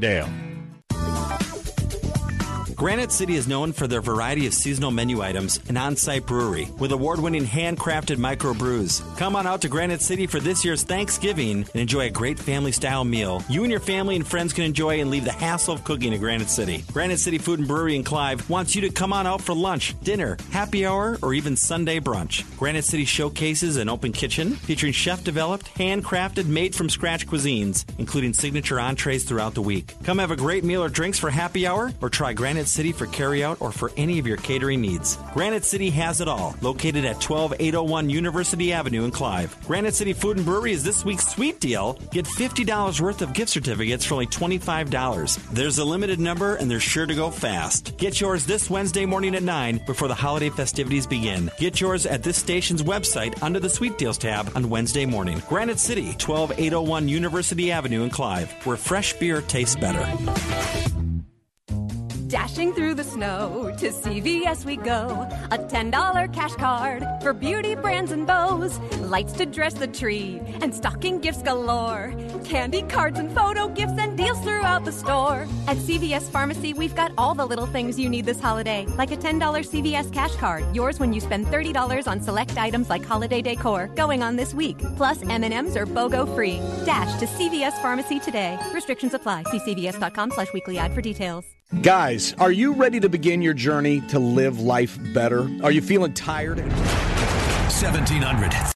Glendale. Granite City is known for their variety of seasonal menu items and on site brewery with award winning handcrafted microbrews. Come on out to Granite City for this year's Thanksgiving and enjoy a great family style meal. You and your family and friends can enjoy and leave the hassle of cooking at Granite City. Granite City Food and Brewery in Clive wants you to come on out for lunch, dinner, happy hour, or even Sunday brunch. Granite City showcases an open kitchen featuring chef developed, handcrafted, made from scratch cuisines, including signature entrees throughout the week. Come have a great meal or drinks for happy hour or try Granite City for carryout or for any of your catering needs. Granite City has it all, located at 12801 University Avenue in Clive. Granite City Food and Brewery is this week's sweet deal. Get $50 worth of gift certificates for only $25. There's a limited number and they're sure to go fast. Get yours this Wednesday morning at 9 before the holiday festivities begin. Get yours at this station's website under the Sweet Deals tab on Wednesday morning. Granite City, 12801 University Avenue in Clive, where fresh beer tastes better. Dashing through the snow to CVS we go. A $10 cash card for beauty brands and bows. Lights to dress the tree and stocking gifts galore. Candy cards and photo gifts and deals throughout the store. At CVS Pharmacy, we've got all the little things you need this holiday, like a $10 CVS cash card, yours when you spend $30 on select items like holiday decor, going on this week. Plus, M&Ms are BOGO free. Dash to CVS Pharmacy today. Restrictions apply. See cvs.com slash weekly ad for details. Guys, are you ready to begin your journey to live life better? Are you feeling tired? 1700